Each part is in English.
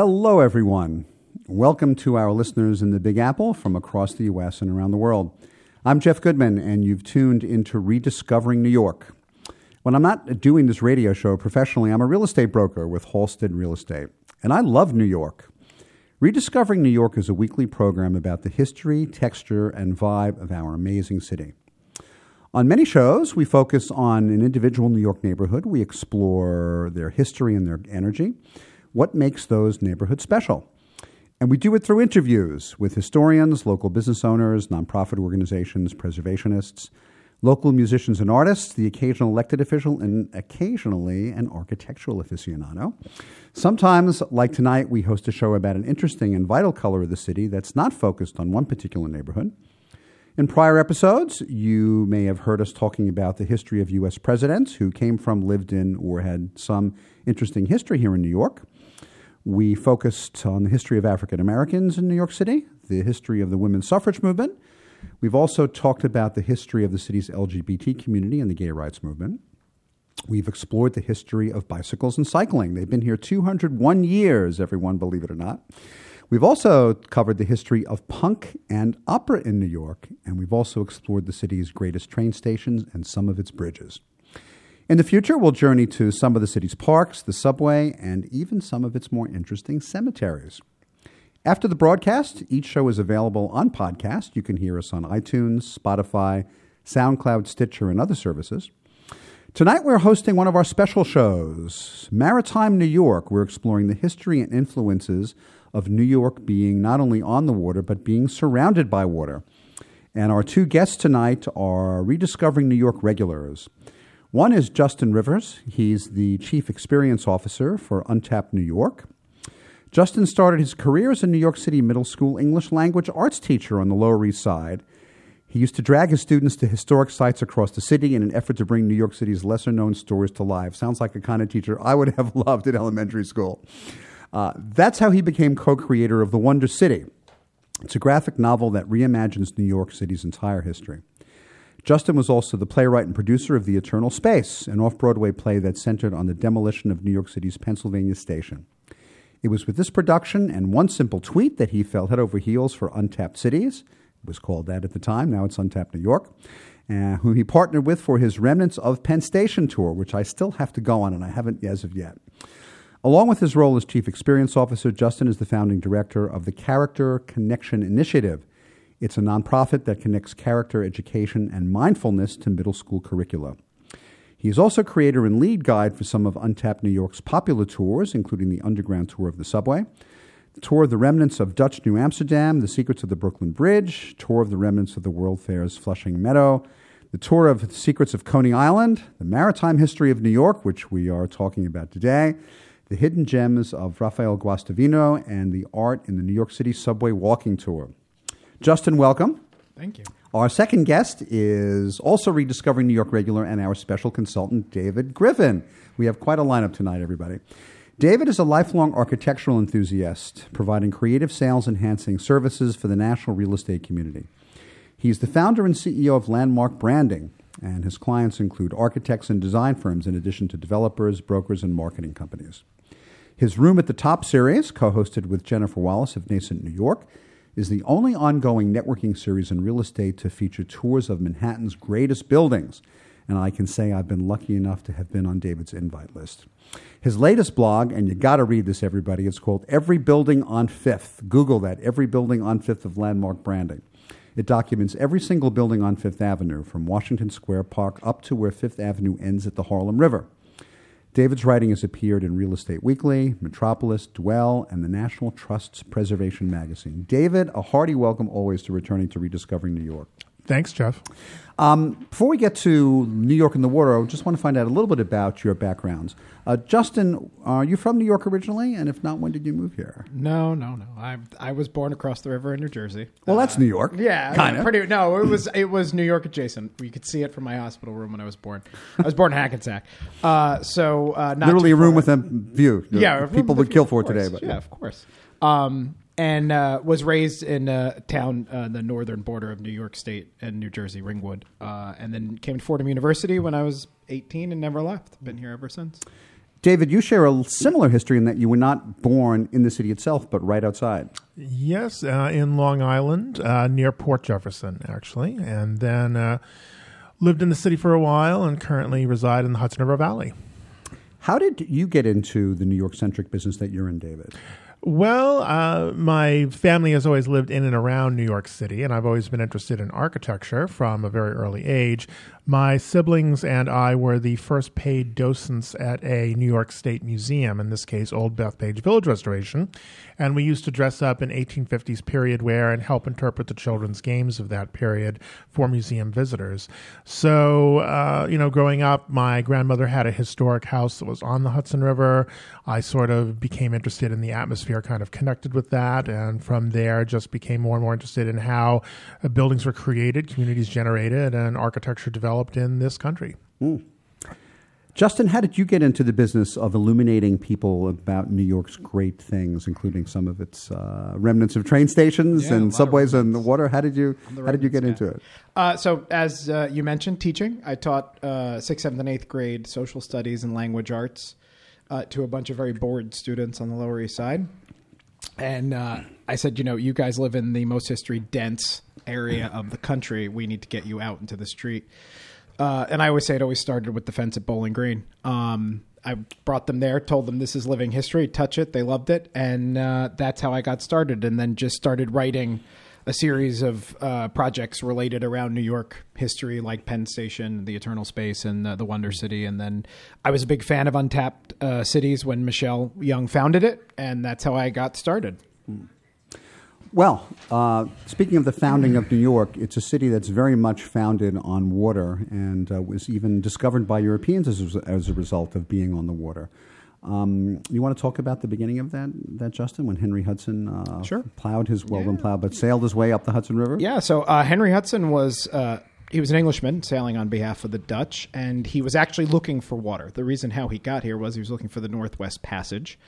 Hello, everyone. Welcome to our listeners in the Big Apple from across the U.S. and around the world. I'm Jeff Goodman, and you've tuned into Rediscovering New York. When I'm not doing this radio show professionally, I'm a real estate broker with Halstead Real Estate, and I love New York. Rediscovering New York is a weekly program about the history, texture, and vibe of our amazing city. On many shows, we focus on an individual New York neighborhood. We explore their history and their energy, what makes those neighborhoods special. And we do it through interviews with historians, local business owners, nonprofit organizations, preservationists, local musicians and artists, the occasional elected official, and occasionally an architectural aficionado. Sometimes, like tonight, we host a show about an interesting and vital color of the city that's not focused on one particular neighborhood. In prior episodes, you may have heard us talking about the history of U.S. presidents who came from, lived in, or had some interesting history here in New York. We focused on the history of African Americans in New York City, the history of the women's suffrage movement. We've also talked about the history of the city's LGBT community and the gay rights movement. We've explored the history of bicycles and cycling. They've been here 201 years, everyone, believe it or not. We've also covered the history of punk and opera in New York, and we've also explored the city's greatest train stations and some of its bridges. In the future, we'll journey to some of the city's parks, the subway, and even some of its more interesting cemeteries. After the broadcast, each show is available on podcast. You can hear us on iTunes, Spotify, SoundCloud, Stitcher, and other services. Tonight, we're hosting one of our special shows, Maritime New York. We're exploring the history and influences of New York being not only on the water, but being surrounded by water. And our two guests tonight are Rediscovering New York regulars. One is Justin Rivers. He's the Chief Experience Officer for Untapped New York. Justin started his career as a New York City middle school English language arts teacher on the Lower East Side. He used to drag his students to historic sites across the city in an effort to bring New York City's lesser known stories to life. Sounds like a kind of teacher I would have loved in elementary school. Uh, that's how he became co creator of The Wonder City. It's a graphic novel that reimagines New York City's entire history. Justin was also the playwright and producer of The Eternal Space, an off Broadway play that centered on the demolition of New York City's Pennsylvania Station. It was with this production and one simple tweet that he fell head over heels for Untapped Cities. It was called that at the time, now it's Untapped New York, uh, who he partnered with for his Remnants of Penn Station tour, which I still have to go on and I haven't as of yet. Along with his role as Chief Experience Officer, Justin is the founding director of the Character Connection Initiative it's a nonprofit that connects character education and mindfulness to middle school curricula. He is also creator and lead guide for some of Untapped New York's popular tours, including the Underground Tour of the Subway, the Tour of the Remnants of Dutch New Amsterdam, The Secrets of the Brooklyn Bridge, Tour of the Remnants of the World Fair's Flushing Meadow, the Tour of the Secrets of Coney Island, the Maritime History of New York, which we are talking about today, the Hidden Gems of Rafael Guastavino, and the Art in the New York City Subway Walking Tour. Justin, welcome. Thank you. Our second guest is also rediscovering New York regular and our special consultant, David Griffin. We have quite a lineup tonight, everybody. David is a lifelong architectural enthusiast, providing creative sales enhancing services for the national real estate community. He's the founder and CEO of Landmark Branding, and his clients include architects and design firms, in addition to developers, brokers, and marketing companies. His Room at the Top series, co hosted with Jennifer Wallace of Nascent New York, is the only ongoing networking series in real estate to feature tours of Manhattan's greatest buildings. And I can say I've been lucky enough to have been on David's invite list. His latest blog, and you got to read this, everybody, it's called Every Building on Fifth. Google that, Every Building on Fifth of Landmark Branding. It documents every single building on Fifth Avenue, from Washington Square Park up to where Fifth Avenue ends at the Harlem River. David's writing has appeared in Real Estate Weekly, Metropolis, Dwell, and the National Trust's Preservation Magazine. David, a hearty welcome always to returning to Rediscovering New York. Thanks, Jeff. Um, before we get to New York and the water, I just want to find out a little bit about your backgrounds. Uh, Justin, are you from New York originally? And if not, when did you move here? No, no, no. I I was born across the river in New Jersey. Well, that's Uh, New York. Yeah, kind of. Pretty. No, it was it was New York adjacent. You could see it from my hospital room when I was born. I was born in Hackensack. Uh, so uh, not Literally a room with a view. yeah, people would kill for it today. But yeah, of course. Um, and uh, was raised in a town, uh, the northern border of New York State and New Jersey, Ringwood, uh, and then came to Fordham University when I was 18 and never left. Been here ever since. David, you share a similar history in that you were not born in the city itself, but right outside. Yes, uh, in Long Island, uh, near Port Jefferson, actually, and then uh, lived in the city for a while and currently reside in the Hudson River Valley. How did you get into the New York centric business that you're in, David? Well, uh, my family has always lived in and around New York City, and I've always been interested in architecture from a very early age. My siblings and I were the first paid docents at a New York State museum, in this case, Old Bethpage Village Restoration. And we used to dress up in 1850s period wear and help interpret the children's games of that period for museum visitors. So, uh, you know, growing up, my grandmother had a historic house that was on the Hudson River. I sort of became interested in the atmosphere, kind of connected with that. And from there, just became more and more interested in how uh, buildings were created, communities generated, and architecture developed developed in this country. Mm. Justin, how did you get into the business of illuminating people about New York's great things, including some of its uh, remnants of train stations yeah, and subways and the water? How did you how did you get into it? Uh, so, as uh, you mentioned, teaching. I taught uh, sixth, seventh, and eighth grade social studies and language arts uh, to a bunch of very bored students on the Lower East Side, and uh, I said, you know, you guys live in the most history dense area of the country. We need to get you out into the street. Uh, and I always say it always started with the fence at Bowling Green. Um, I brought them there, told them this is living history, touch it. They loved it, and uh, that's how I got started. And then just started writing a series of uh, projects related around New York history, like Penn Station, the Eternal Space, and uh, the Wonder City. And then I was a big fan of Untapped uh, Cities when Michelle Young founded it, and that's how I got started. Mm. Well, uh, speaking of the founding of New York, it's a city that's very much founded on water and uh, was even discovered by Europeans as, as a result of being on the water. Um, you want to talk about the beginning of that, that Justin, when Henry Hudson uh, sure. plowed his well, yeah. plowed, but sailed his way up the Hudson River? Yeah. So uh, Henry Hudson was uh, he was an Englishman sailing on behalf of the Dutch, and he was actually looking for water. The reason how he got here was he was looking for the Northwest Passage,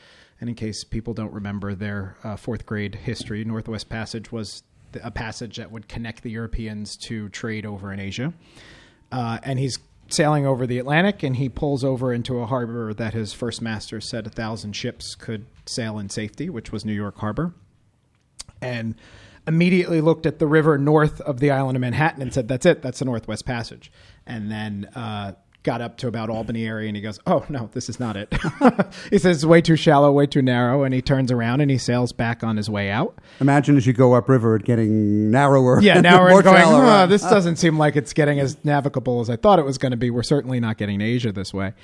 and in case people don't remember their uh, fourth grade history, Northwest Passage was a passage that would connect the Europeans to trade over in Asia. Uh, and he's sailing over the Atlantic, and he pulls over into a harbor that his first master said a thousand ships could sail in safety, which was New York Harbor. And immediately looked at the river north of the island of Manhattan and said, "That's it. That's the Northwest Passage." And then uh, got up to about Albany area and he goes, "Oh no, this is not it." he says it's way too shallow, way too narrow, and he turns around and he sails back on his way out. Imagine as you go upriver, it getting narrower. Yeah, narrower. more going, oh, this doesn't seem like it's getting as navigable as I thought it was going to be. We're certainly not getting to Asia this way.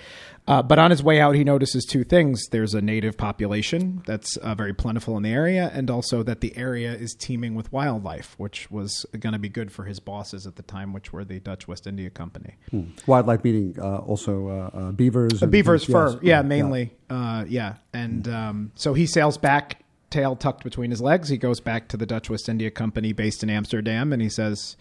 Uh, but on his way out, he notices two things. There's a native population that's uh, very plentiful in the area, and also that the area is teeming with wildlife, which was going to be good for his bosses at the time, which were the Dutch West India Company. Hmm. Wildlife meaning uh, also uh, uh, beavers? beavers, fur, yes. yeah, mainly. Yeah, yeah. and um, so he sails back, tail tucked between his legs. He goes back to the Dutch West India Company based in Amsterdam, and he says,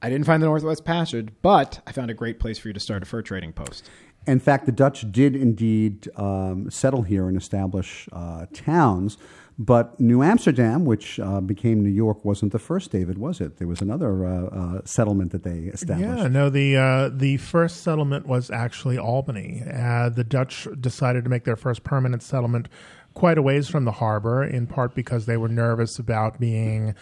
I didn't find the Northwest Passage, but I found a great place for you to start a fur trading post. In fact, the Dutch did indeed um, settle here and establish uh, towns. But New Amsterdam, which uh, became New York, wasn't the first. David, was it? There was another uh, uh settlement that they established. Yeah, no. The uh, the first settlement was actually Albany. Uh, the Dutch decided to make their first permanent settlement quite a ways from the harbor, in part because they were nervous about being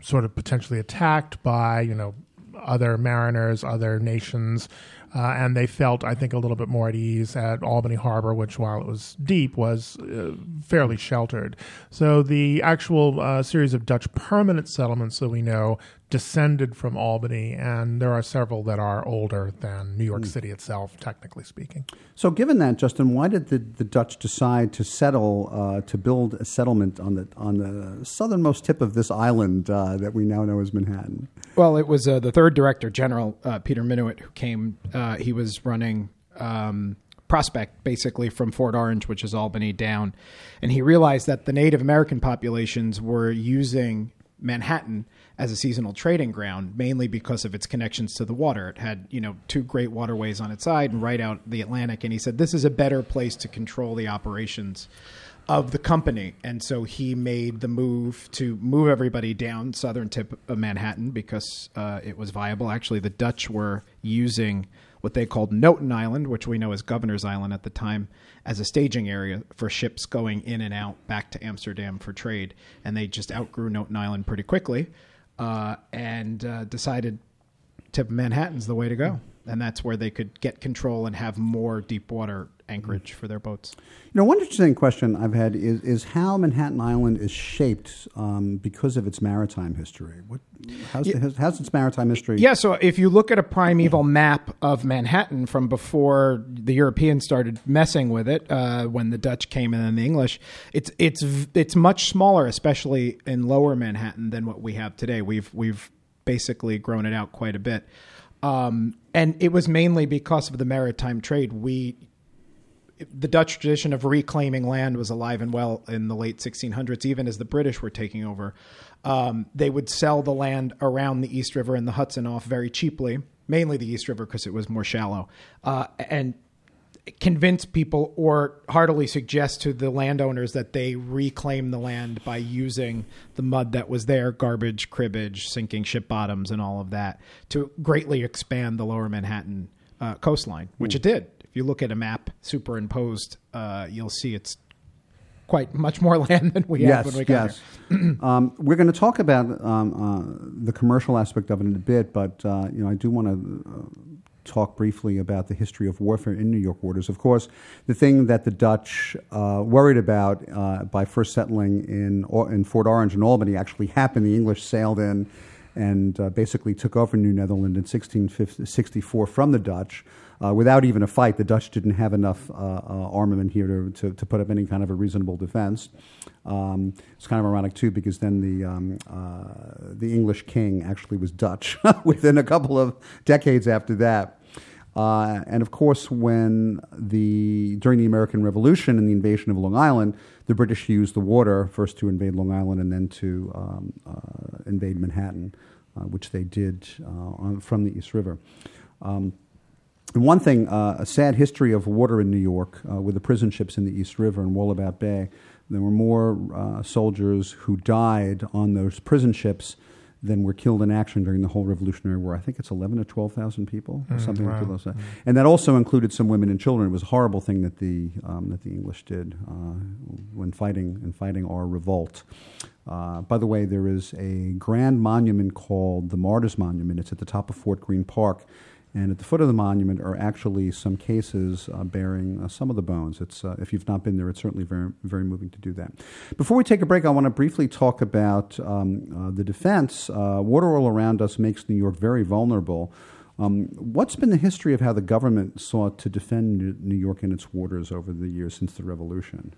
sort of potentially attacked by you know other mariners, other nations. Uh, and they felt, I think, a little bit more at ease at Albany Harbor, which, while it was deep, was uh, fairly sheltered. So the actual uh, series of Dutch permanent settlements that we know descended from Albany, and there are several that are older than New York mm. City itself, technically speaking. So, given that, Justin, why did the, the Dutch decide to settle uh, to build a settlement on the on the southernmost tip of this island uh, that we now know as Manhattan? Well, it was uh, the third director, General uh, Peter Minuit, who came. Uh, he was running. Um, prospect basically from Fort Orange, which is Albany, down. And he realized that the Native American populations were using Manhattan as a seasonal trading ground, mainly because of its connections to the water. It had, you know, two great waterways on its side and right out the Atlantic. And he said this is a better place to control the operations of the company. And so he made the move to move everybody down southern tip of Manhattan because uh, it was viable. Actually, the Dutch were using what they called Noten Island, which we know as Governor's Island at the time, as a staging area for ships going in and out back to Amsterdam for trade. And they just outgrew Noten Island pretty quickly uh, and uh, decided tip of Manhattan's the way to go. And that's where they could get control and have more deep water anchorage for their boats. You know, one interesting question I've had is, is how Manhattan Island is shaped um, because of its maritime history. What, how's, Yeah. the, how's its maritime history? Yeah, so if you look at a primeval map of Manhattan from before the Europeans started messing with it, uh, when the Dutch came and then the English, it's it's it's much smaller, especially in Lower Manhattan, than what we have today. We've we've basically grown it out quite a bit, um, and it was mainly because of the maritime trade. We the Dutch tradition of reclaiming land was alive and well in the late 1600s, even as the British were taking over. Um, they would sell the land around the East River and the Hudson off very cheaply, mainly the East River because it was more shallow, uh, and convince people or heartily suggest to the landowners that they reclaim the land by using the mud that was there, garbage, cribbage, sinking ship bottoms, and all of that to greatly expand the lower Manhattan uh, coastline, which it did. If you look at a map superimposed, uh, you'll see it's quite much more land than we Yes, had when we got yes. um, we're going to talk about um, uh, the commercial aspect of it in a bit, but uh, you know, I do want to uh, talk briefly about the history of warfare in New York waters. Of course, the thing that the Dutch uh, worried about uh, by first settling in in Fort Orange and Albany actually happened. The English sailed in and uh, basically took over New Netherland in 1664 from the Dutch. Uh, without even a fight, the Dutch didn't have enough uh, uh, armament here to, to, to put up any kind of a reasonable defense. Um, it's kind of ironic too, because then the um, uh, the English king actually was Dutch within a couple of decades after that. Uh, and of course, when the during the American Revolution and the invasion of Long Island, the British used the water first to invade Long Island and then to um, uh, invade Manhattan, uh, which they did uh, on, from the East River. Um, one thing, uh, a sad history of water in New York uh, with the prison ships in the East River and Wallabout Bay. There were more uh, soldiers who died on those prison ships than were killed in action during the whole Revolutionary War. I think it's 11 or 12,000 people, or something like wow. that. And that also included some women and children. It was a horrible thing that the, um, that the English did uh, when fighting, in fighting our revolt. Uh, by the way, there is a grand monument called the Martyrs Monument. It's at the top of Fort Greene Park. And at the foot of the monument are actually some cases uh, bearing uh, some of the bones. It's, uh, if you've not been there, it's certainly very, very moving to do that. Before we take a break, I want to briefly talk about um, uh, the defense. Uh, water all around us makes New York very vulnerable. Um, what's been the history of how the government sought to defend New- New York and its waters over the years since the Revolution?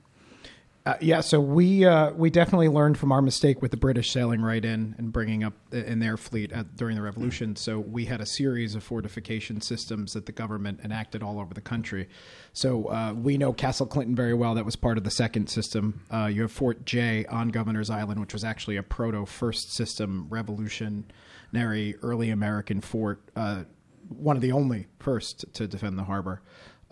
Uh, yeah, so we uh, we definitely learned from our mistake with the British sailing right in and bringing up in their fleet at, during the Revolution. So we had a series of fortification systems that the government enacted all over the country. So uh, we know Castle Clinton very well. That was part of the second system. Uh, you have Fort Jay on Governor's Island, which was actually a proto first system revolutionary early American fort, uh, one of the only first to defend the harbor.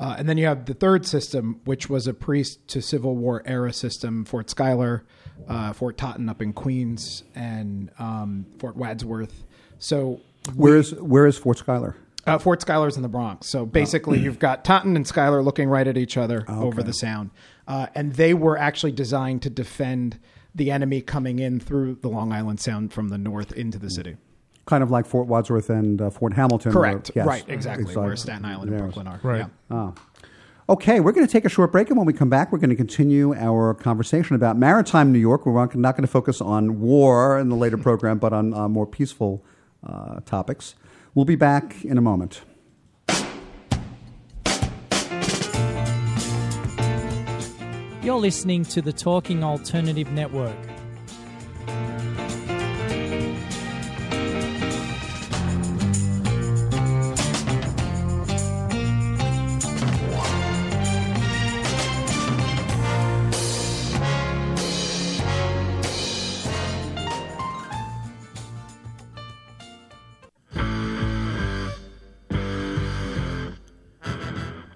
Uh, and then you have the third system, which was a priest to Civil War era system, Fort Schuyler, uh, Fort Totten up in Queens, and um, Fort Wadsworth. So Where is, where is Fort Schuyler? uh, Fort Schuyler's in the Bronx. So basically, you've got Totten and Schuyler looking right at each other over the Sound. Uh, and they were actually designed to defend the enemy coming in through the Long Island Sound from the north into the city. Kind of like Fort Wadsworth and uh, Fort Hamilton. Correct. were- yes, right, exactly. Where Staten Island and Brooklyn are. Right. Yeah. Ah. Okay, we're going to take a short break, and when we come back, we're going to continue our conversation about maritime New York. We're not not going to focus on war in the later program, but on uh, more peaceful uh, topics. We'll be back in a moment. You're listening to the Talking Alternative Network.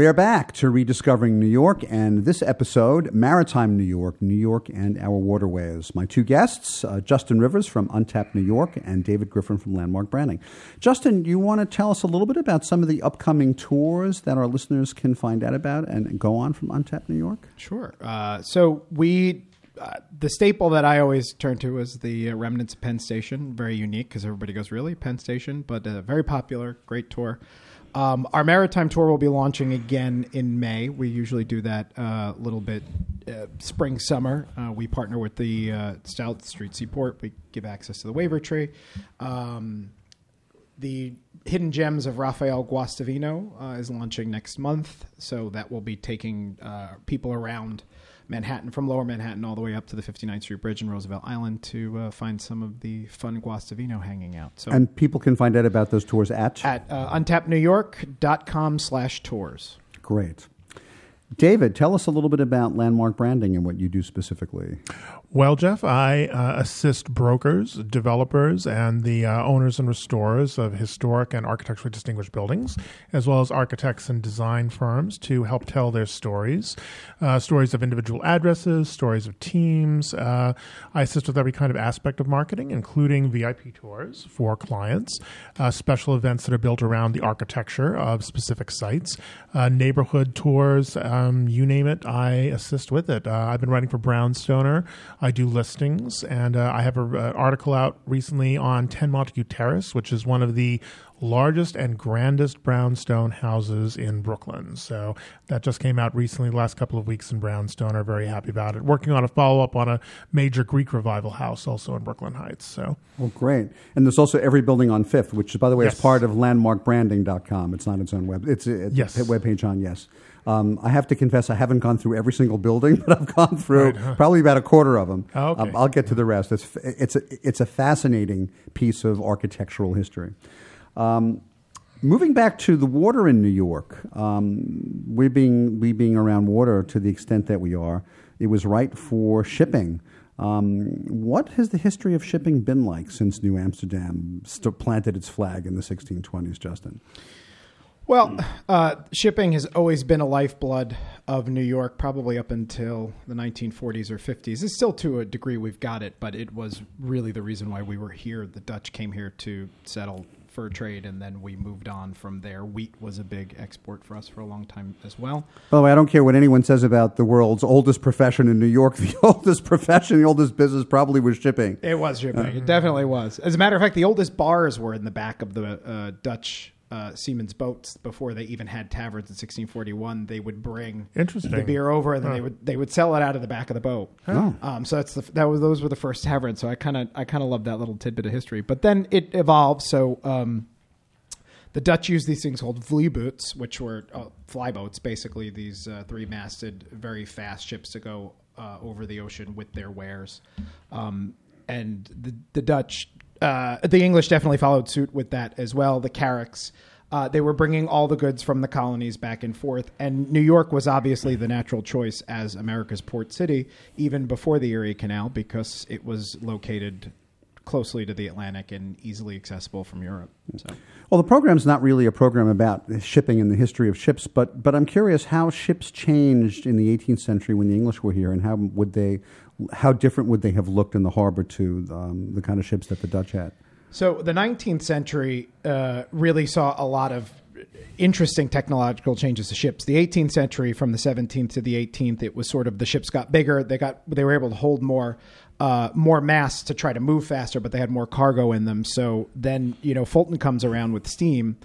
We're back to Rediscovering New York, and this episode, Maritime New York, New York and Our Waterways. My two guests, uh, Justin Rivers from Untapped New York and David Griffin from Landmark Branding. Justin, you want to tell us a little bit about some of the upcoming tours that our listeners can find out about and go on from Untapped New York? Sure. Uh, so we, uh, the staple that I always turn to is the uh, remnants of Penn Station. Very unique because everybody goes, really Penn Station, but uh, very popular, great tour. Um, our maritime tour will be launching again in May. We usually do that a uh, little bit uh, spring summer. Uh, we partner with the uh, South Street Seaport. We give access to the Wavertree. Um, the Hidden Gems of Rafael Guastavino uh, is launching next month, so that will be taking uh, people around Manhattan, from Lower Manhattan all the way up to the 59th Street Bridge in Roosevelt Island to uh, find some of the fun Guastavino hanging out. So And people can find out about those tours at? at uh, untappednewyork.com slash tours. Great. David, tell us a little bit about Landmark Branding and what you do specifically. Well, Jeff, I uh, assist brokers, developers, and the uh, owners and restorers of historic and architecturally distinguished buildings, as well as architects and design firms to help tell their stories uh, stories of individual addresses, stories of teams. Uh, I assist with every kind of aspect of marketing, including VIP tours for clients, uh, special events that are built around the architecture of specific sites, uh, neighborhood tours, um, you name it, I assist with it. I've been writing for Brownstoner. I do listings, and uh, I have an uh, article out recently on 10 Montague Terrace, which is one of the largest and grandest brownstone houses in Brooklyn. So that just came out recently, the last couple of weeks in Brownstone. Are very happy about it. Working on a follow up on a major Greek revival house also in Brooklyn Heights. So Well, great. And there's also Every Building on Fifth, which, by the way, Yes. is part of landmarkbranding.com. It's not its own web. It's, it's Yes. a webpage on, yes. Um, I have to confess, I haven't gone through every single building, but I've gone through Right, huh. probably about a quarter of them. Oh, okay. Um, I'll get to the rest. It's, it's, a, it's a fascinating piece of architectural history. Um, moving back to the water in New York, um, we being we being around water to the extent that we are, it was right for shipping. Um, what has the history of shipping been like since New Amsterdam st- planted its flag in the 1620s, Justin? Well, uh, shipping has always been a lifeblood of New York, probably up until the 1940s or 50s. It's still to a degree we've got it, but it was really the reason why we were here. The Dutch came here to settle fur trade, and then we moved on from there. Wheat was a big export for us for a long time as well. By the way, I don't care what anyone says about the world's oldest profession in New York. The oldest profession, the oldest business probably was shipping. It was shipping. it definitely was. As a matter of fact, the oldest bars were in the back of the uh, Dutch uh, seamen's boats before they even had taverns in 1641. They would bring Interesting. the beer over, and then they would they would sell it out of the back of the boat. Oh. Um, so that's the, that was those were the first taverns. So I kind of I kind of love that little tidbit of history. But then it evolved. So um, the Dutch used these things called vlieboots, which were uh, flyboats, basically these uh, three-masted, very fast ships to go uh, over the ocean with their wares. Um, and the, the Dutch, uh, the English definitely followed suit with that as well. The carracks Uh, they were bringing all the goods from the colonies back and forth, and New York was obviously the natural choice as America's port city, even before the Erie Canal, because it was located closely to the Atlantic and easily accessible from Europe. So. Well, the program's not really a program about shipping and the history of ships, but but I'm curious how ships changed in the 18th century when the English were here, and how would they, how different would they have looked in the harbor to um, the kind of ships that the Dutch had? So the 19th century uh, really saw a lot of interesting technological changes to ships. The 18th century, from the 17th to the 18th, it was sort of the ships got bigger. They got they were able to hold more uh, more mass to try to move faster, but they had more cargo in them. So then you know Fulton comes around with steam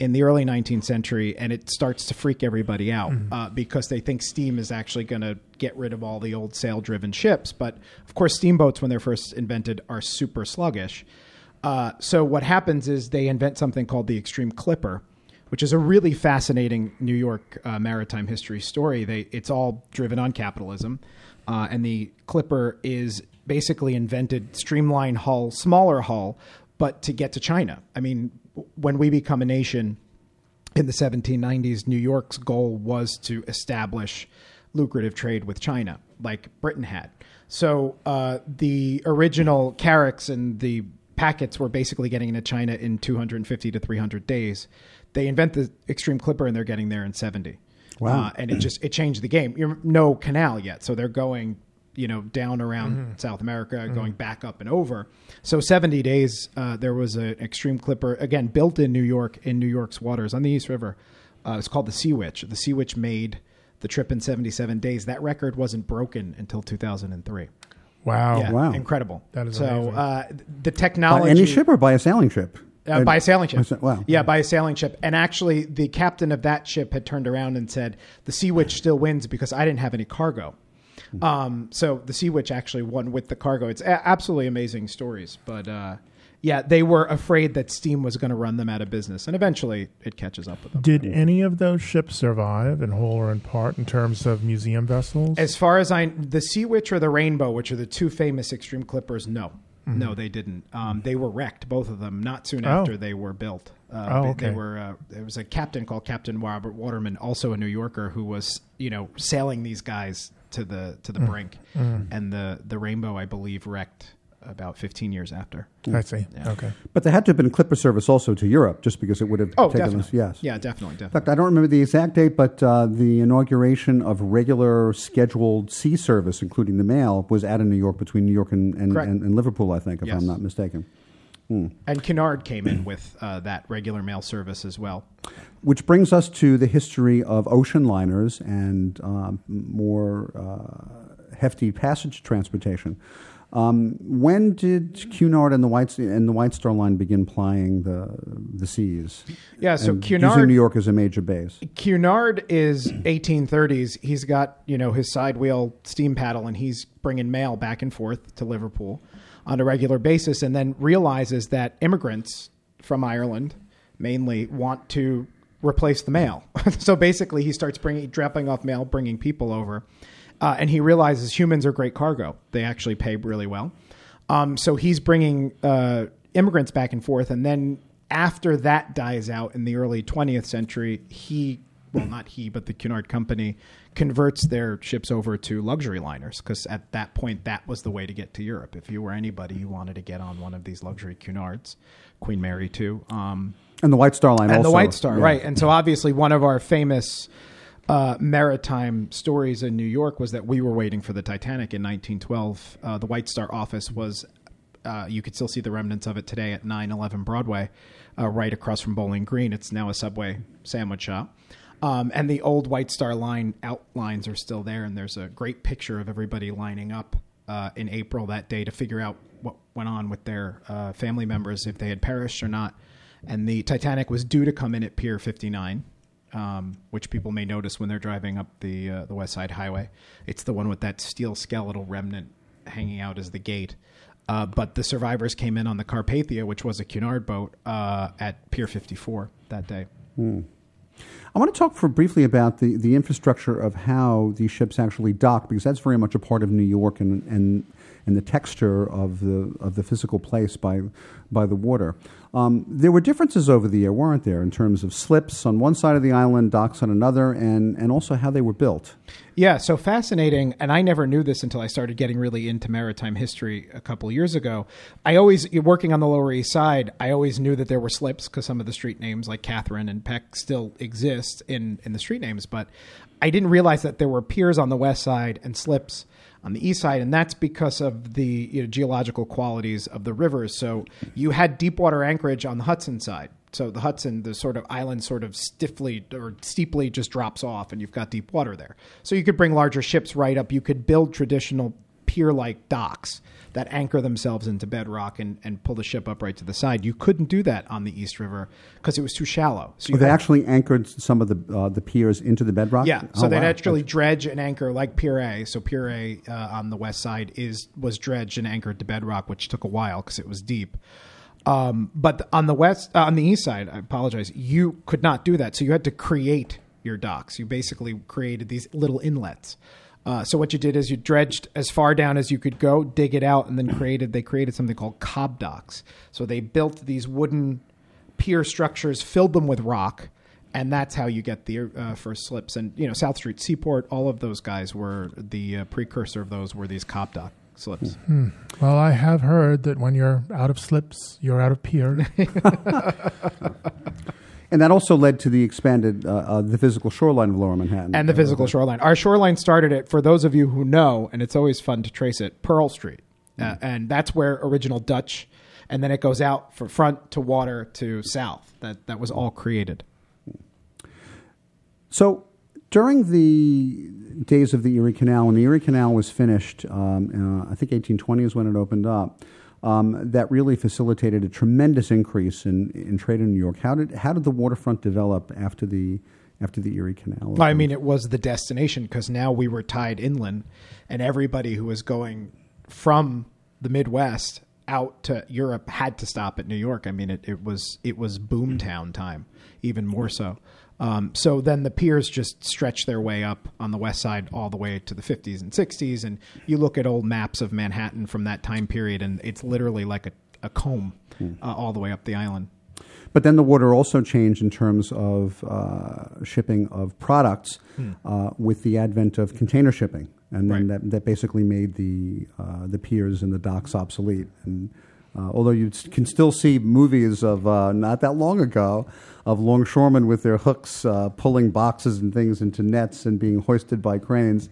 in the early 19th century, and it starts to freak everybody out uh, because they think steam is actually going to get rid of all the old sail-driven ships. But of course, steamboats, when they're first invented, are super sluggish. Uh, so what happens is they invent something called the Extreme Clipper, which is a really fascinating New York uh, maritime history story. They it's all driven on capitalism, uh, and the Clipper is basically invented streamlined hull, smaller hull, but to get to China. I mean, when we become a nation in the 1790s, New York's goal was to establish lucrative trade with China, like Britain had. So uh, the original carracks and the packets were basically getting into China in 250 to 300 days. They invent the Extreme Clipper and they're getting there in 70. Wow. Uh, and it just it changed the game. You're no canal yet, so they're going you know down around South America, going back up and over. So 70 days. Uh, there was an Extreme Clipper again built in New York in New York's waters on the East River. Uh, it's called the Sea Witch. The Sea Witch made the trip in 77 days. That record wasn't broken until 2003. Wow. Yeah, wow. incredible. That is so. Uh, the By technology any ship or by a sailing ship? uh, by a sailing ship. Wow. Yeah, by a sailing ship. And actually, the captain of that ship had turned around and said, "The Sea Witch still wins because I didn't have any cargo." Um, so the Sea Witch actually won with the cargo. It's a- absolutely amazing stories, but uh, yeah, they were afraid that steam was going to run them out of business, and eventually it catches up with them. Did any of those ships survive in whole or in part in terms of museum vessels? As far as I, the Sea Witch or the Rainbow, which are the two famous extreme clippers, no, no, they didn't. Um, they were wrecked, both of them, not soon Oh. after they were built. Uh, Oh, okay. They were. Uh, there was a captain called Captain Robert Waterman, also a New Yorker, who was you know sailing these guys to the to the brink, and the the Rainbow, I believe, wrecked about 15 years after. I see. Yeah. Okay. But there had to have been clipper service also to Europe, just because it would have Oh, taken definitely. us. Yes. Yeah, definitely, In fact, I don't remember the exact date, but uh, the inauguration of regular scheduled sea service, including the mail, was out of New York between New York and, and, and, and Liverpool, I think, if Yes. I'm not mistaken. And Cunard came in with uh, that regular mail service as well. Which brings us to the history of ocean liners and um, more uh, hefty passage transportation. Um, when did Cunard and the White and the White Star Line begin plying the the seas? Yeah, so And using Cunard New York as a major base. Cunard is 1830s. He's got you know his side wheel steam paddle, and he's bringing mail back and forth to Liverpool on a regular basis, and then realizes that immigrants from Ireland mainly want to replace the mail. so basically, he starts bringing dropping off mail, bringing people over, uh, and he realizes humans are great cargo. They actually pay really well. Um, so he's bringing uh, immigrants back and forth, and then after that dies out in the early 20th century, he well, not he, but the Cunard Company converts their ships over to luxury liners because at that point that was the way to get to Europe. If you were anybody, you wanted to get on one of these luxury Cunards, Queen Mary too. Um, And the White Star Line and also. the White Star, yeah. right? And so obviously one of our famous uh, maritime stories in New York was that we were waiting for the Titanic in 1912. Uh, the White Star office was. Uh, you could still see the remnants of it today at 911 Broadway, uh, right across from Bowling Green. It's now a Subway sandwich shop. Um, and the old White Star Line outlines are still there, and there's a great picture of everybody lining up uh, in April that day to figure out what went on with their uh, family members, if they had perished or not. And the Titanic was due to come in at Pier 59, um, which people may notice when they're driving up the uh, the West Side Highway. It's the one with that steel skeletal remnant hanging out as the gate. Uh, but the survivors came in on the Carpathia, which was a Cunard boat, uh, at Pier 54 that day. I want to talk for briefly about the, the infrastructure of how these ships actually dock, because that's very much a part of New York and, and, and the texture of the, of the physical place by, by the water. Um, there were differences over the year, weren't there, in terms of slips on one side of the island, docks on another, and, and also how they were built? Yeah, so fascinating. And I never knew this until I started getting really into maritime history a couple years ago. I always, working on the Lower East Side, I always knew that there were slips because some of the street names like Catherine and Peck still exist in, in the street names. But I didn't realize that there were piers on the west side and slips on the east side, and that's because of the you know, geological qualities of the rivers. So you had deep water anchorage on the Hudson side. So the Hudson, the sort of island, sort of stiffly or steeply just drops off, and you've got deep water there. So you could bring larger ships right up. You could build traditional pier-like docks that anchor themselves into bedrock and, and pull the ship up right to the side. You couldn't do that on the East River because it was too shallow. So you they had- actually anchored some of the, uh, the piers into the bedrock? yeah, so Oh, they'd wow. actually dredge and anchor like Pier A. So Pier A uh, on the west side is was dredged and anchored to bedrock, which took a while because it was deep. Um, but on the west, uh, on the east side, I apologize, you could not do that. So you had to create your docks. You basically created these little inlets. Uh, so what you did is you dredged as far down as you could go, dig it out, and then created. They created something called cob docks. So they built these wooden pier structures, filled them with rock, and that's how you get the uh, first slips. And you know, South Street Seaport, all of those guys were the uh, precursor of those were these cob dock slips. Well, I have heard that when you're out of slips, you're out of pier. And that also led to the expanded, uh, uh, the physical shoreline of Lower Manhattan. and the physical shoreline. Our shoreline started at, for those of you who know, and it's always fun to trace it, Pearl Street. Uh, and that's where original Dutch, and then it goes out from front to water to south. That, that was all created. So during the days of the Erie Canal, when the Erie Canal was finished, um, uh, I think 1820 is when it opened up. Um, that really facilitated a tremendous increase in, in trade in New York. How did how did the waterfront develop after the after the Erie Canal? Well, I mean, it was the destination because now we were tied inland, and everybody who was going from the Midwest out to Europe had to stop at New York. I mean, it, it was it was boomtown time, even more so. Um, so then the piers just stretch their way up on the west side all the way to the 50s and 60s, and you look at old maps of Manhattan from that time period, and it's literally like a, a comb uh, all the way up the island. But then the water also changed in terms of uh, shipping of products uh, with the advent of container shipping, and then Right. that, that basically made the uh, the piers and the docks obsolete. And uh, although you can still see movies of uh, not that long ago of longshoremen with their hooks uh, pulling boxes and things into nets and being hoisted by cranes.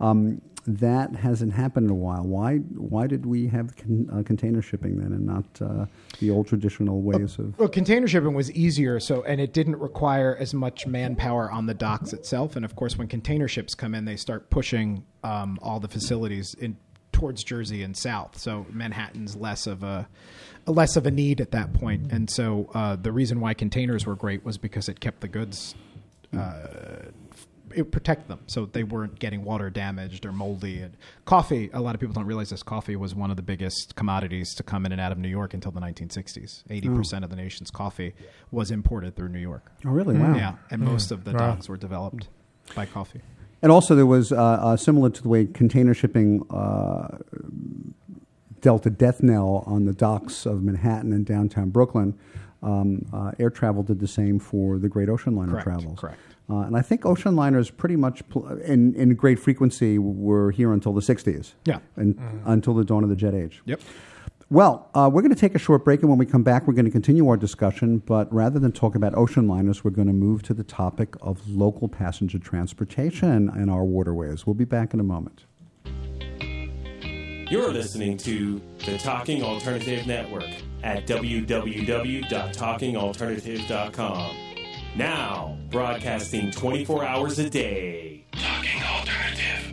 Um, that hasn't happened in a while. Why? Why did we have con- uh, container shipping then, and not uh, the old traditional ways of? Well, container shipping was easier, so and it didn't require as much manpower on the docks itself. And of course, when container ships come in, they start pushing um, all the facilities in towards Jersey and south. So Manhattan's less of a less of a need at that point. And so uh, the reason why containers were great was because it kept the goods. Uh, it protect them so they weren't getting water damaged or moldy. And coffee, a lot of people don't realize this. Coffee was one of the biggest commodities to come in and out of New York until the 1960s. Eighty percent of the nation's coffee was imported through New York. Oh, really? Wow. Yeah, and most of the Wow. docks were developed by coffee. And also, there was uh, uh, similar to the way container shipping uh, dealt a death knell on the docks of Manhattan and downtown Brooklyn. Um, uh, air travel did the same for the great ocean liner Correct, travels. correct. Uh, and I think ocean liners pretty much pl- in, in great frequency were here until the 60s. Yeah. And until the dawn of the jet age. Yep. Well, uh, we're going to take a short break, and when we come back, we're going to continue our discussion. But rather than talk about ocean liners, we're going to move to the topic of local passenger transportation in our waterways. We'll be back in a moment. You're listening to the Talking Alternative Network at www.talkingalternative.com. Now, broadcasting 24 hours a day. Talking Alternative.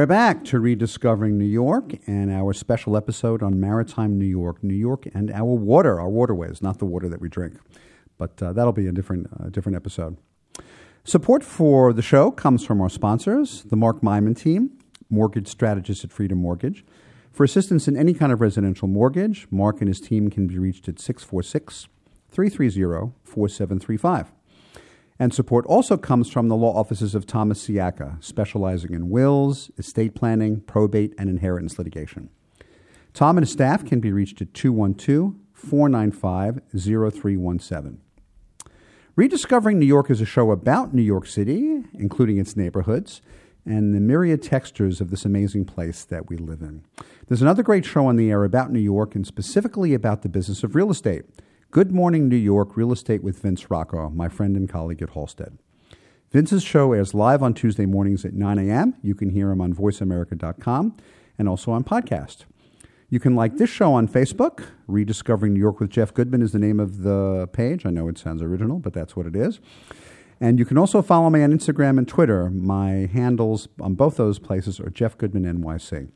We're back to Rediscovering New York and our special episode on maritime New York, New York and our water, our waterways, not the water that we drink. But uh, that'll be a different, uh, different episode. Support for the show comes from our sponsors, the Mark Myman team, mortgage strategist at Freedom Mortgage. For assistance in any kind of residential mortgage, Mark and his team can be reached at 646 330 4735. And support also comes from the law offices of Thomas Siaka, specializing in wills, estate planning, probate, and inheritance litigation. Tom and his staff can be reached at 212 495 0317. Rediscovering New York is a show about New York City, including its neighborhoods, and the myriad textures of this amazing place that we live in. There's another great show on the air about New York and specifically about the business of real estate. Good Morning New York Real Estate with Vince Rocco, my friend and colleague at Halstead. Vince's show airs live on Tuesday mornings at 9 a.m. You can hear him on voiceamerica.com and also on podcast. You can like this show on Facebook. Rediscovering New York with Jeff Goodman is the name of the page. I know it sounds original, but that's what it is. And you can also follow me on Instagram and Twitter. My handles on both those places are Jeff Goodman NYC.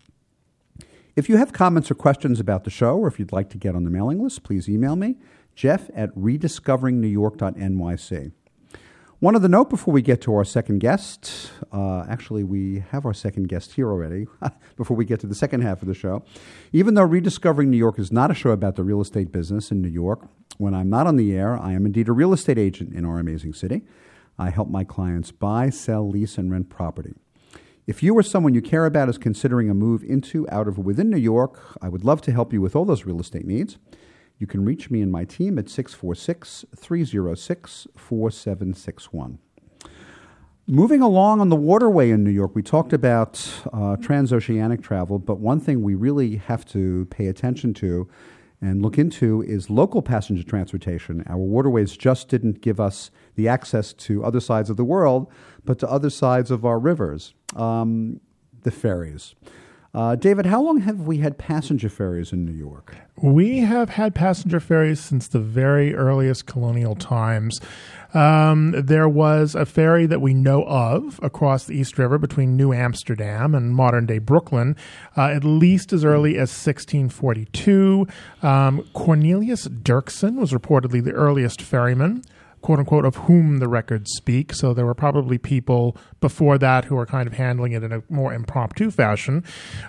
If you have comments or questions about the show, or if you'd like to get on the mailing list, please email me, jeff at rediscoveringnewyork.nyc. One other note before we get to our second guest. Uh, actually, we have our second guest here already before we get to the second half of the show. Even though Rediscovering New York is not a show about the real estate business in New York, when I'm not on the air, I am indeed a real estate agent in our amazing city. I help my clients buy, sell, lease, and rent property. If you or someone you care about is considering a move into, out of, or within New York, I would love to help you with all those real estate needs. You can reach me and my team at 646 306 4761. Moving along on the waterway in New York, we talked about uh, transoceanic travel, but one thing we really have to pay attention to and look into is local passenger transportation. Our waterways just didn't give us the access to other sides of the world, but to other sides of our rivers, um, the ferries. Uh, David, how long have we had passenger ferries in New York? We have had passenger ferries since the very earliest colonial times. Um, there was a ferry that we know of across the East River between New Amsterdam and modern day Brooklyn, uh, at least as early as 1642. Um, Cornelius Dirksen was reportedly the earliest ferryman. Quote unquote of whom the records speak. So there were probably people before that who were kind of handling it in a more impromptu fashion.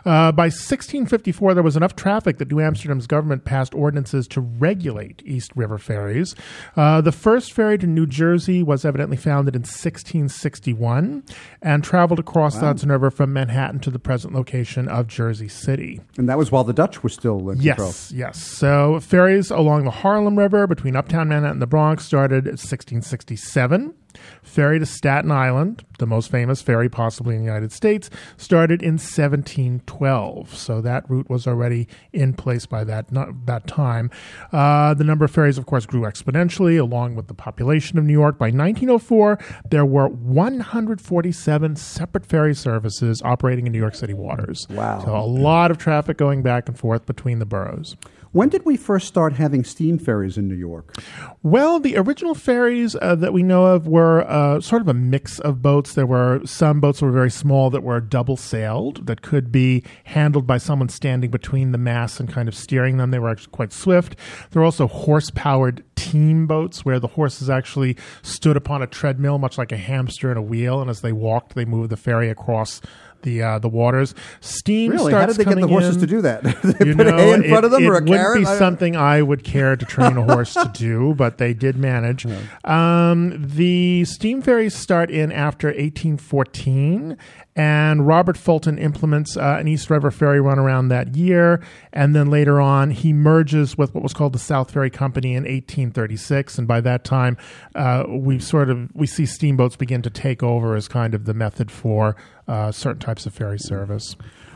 Uh, by 1654, there was enough traffic that New Amsterdam's government passed ordinances to regulate East River ferries. Uh, the first ferry to New Jersey was evidently founded in 1661 and traveled across the Hudson River from Manhattan to the present location of Jersey City. And that was while the Dutch were still in control. Yes, yes. So ferries along the Harlem River between Uptown Manhattan and the Bronx started 1667. Ferry to Staten Island, the most famous ferry possibly in the United States, started in 1712. So that route was already in place by that not, that time. Uh, the number of ferries, of course, grew exponentially along with the population of New York. By 1904, there were 147 separate ferry services operating in New York City waters. Wow. So a lot of traffic going back and forth between the boroughs. When did we first start having steam ferries in New York? Well, the original ferries uh, that we know of were uh, sort of a mix of boats. There were some boats that were very small that were double sailed, that could be handled by someone standing between the masts and kind of steering them. They were actually quite swift. There were also horse powered team boats where the horses actually stood upon a treadmill, much like a hamster in a wheel, and as they walked, they moved the ferry across. The, uh, the waters steam Really? How did they get the horses in- to do that? they you put know, hay in front it, of them it or a wouldn't carrot? be I- something I would care to train a horse to do, but they did manage. Um, the steam ferries start in after 1814, and Robert Fulton implements uh, an East River ferry run around that year, and then later on he merges with what was called the South Ferry Company in 1836, and by that time uh, we sort of we see steamboats begin to take over as kind of the method for uh, certain types of ferry service.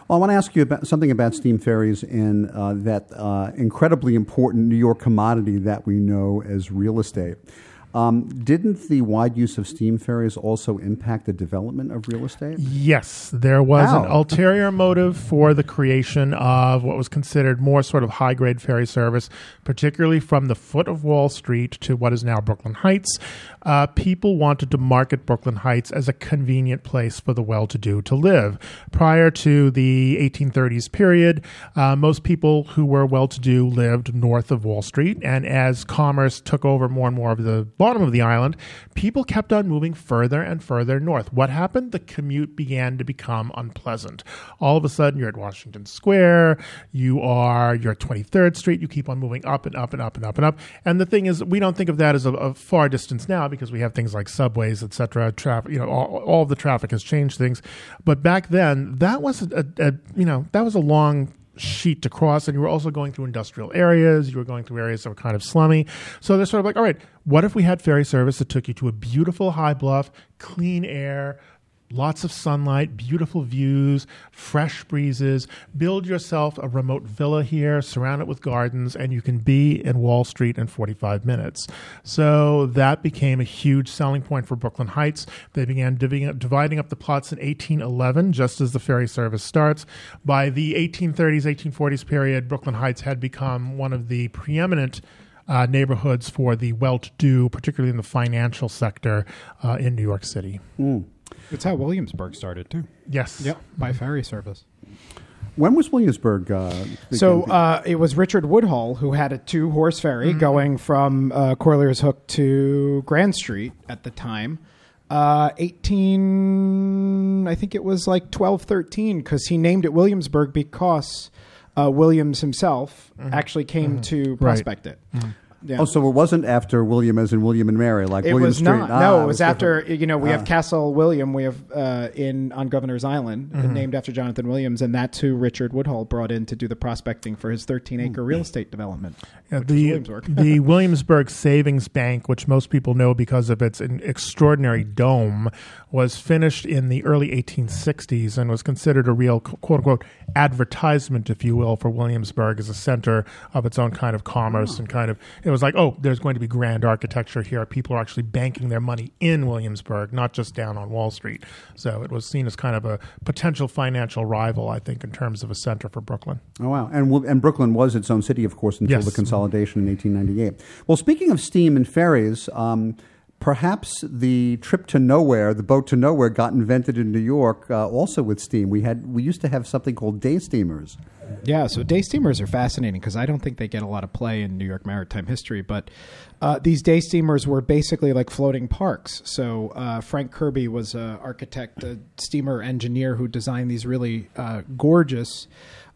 Well, I want to ask you about something about steam ferries and uh, that uh, incredibly important New York commodity that we know as real estate. Um, didn't the wide use of steam ferries also impact the development of real estate? Yes, there was an ulterior motive for the creation of what was considered more sort of high grade ferry service, particularly from the foot of Wall Street to what is now Brooklyn Heights. Uh, people wanted to market Brooklyn Heights as a convenient place for the well to do to live. Prior to the 1830s period, uh, most people who were well to do lived north of Wall Street, and as commerce took over more and more of the bottom of the island, people kept on moving further and further north. What happened? The commute began to become unpleasant. All of a sudden, you're at Washington Square, you are you're at 23rd Street, you keep on moving up and up and up and up and up. And the thing is, we don't think of that as a, a far distance now because we have things like subways, et cetera. Traffic, you know, all, all the traffic has changed things. But back then, that was a, a, a you know that was a long sheet to cross and you were also going through industrial areas. You were going through areas that were kind of slummy. So they're sort of like all right what if we had ferry service that took you to a beautiful high bluff clean air lots of sunlight beautiful views fresh breezes. Build yourself a remote villa here surround it with gardens and you can be in wall street in 45 minutes. So that became a huge selling point for brooklyn heights. They began dividing up the plots in 1811 just as the ferry service starts. By the 1830s 1840s period brooklyn heights had become one of the preeminent uh, neighborhoods for the well-to-do, particularly in the financial sector uh, in New York City. It's how Williamsburg started too. Yes. Yep, by ferry service. When was Williamsburg? Uh, So uh, it was Richard Woodhull who had a two horse ferry Mm-hmm. going from uh, Corlear's Hook to Grand Street at the time. Uh, 18, I think it was like 12, 13, because he named it Williamsburg because uh, Williams himself actually came to Mm-hmm. Right. prospect it. Yeah. Oh, so it wasn't after William as in William and Mary, like it William was Street. not. Ah, no, it was after. different. You know, we Ah. have Castle William. We have uh, in on Governor's Island, uh, named after Jonathan Williams, and that too Richard Woodhull brought in to do the prospecting for his 13 acre real estate development. Yeah, the Williamsburg. the Williamsburg Savings Bank, which most people know because of its an extraordinary dome, was finished in the early 1860s and was considered a real quote unquote advertisement, if you will, for Williamsburg as a center of its own kind of commerce and kind of it was like, oh, there's going to be grand architecture here. People are actually banking their money in Williamsburg, not just down on Wall Street. So it was seen as kind of a potential financial rival, I think, in terms of a center for Brooklyn. Oh wow! And and Brooklyn was its own city, of course, until Yes. the consolidation in 1898. Well, speaking of steam and ferries, um, perhaps the trip to nowhere, the boat to nowhere, got invented in New York uh, also with steam. We had we used to have something called day steamers. Yeah, so day steamers are fascinating because I don't think they get a lot of play in New York maritime history. But uh, these day steamers were basically like floating parks. So uh, Frank Kirby was an architect, a steamer engineer who designed these really uh, gorgeous.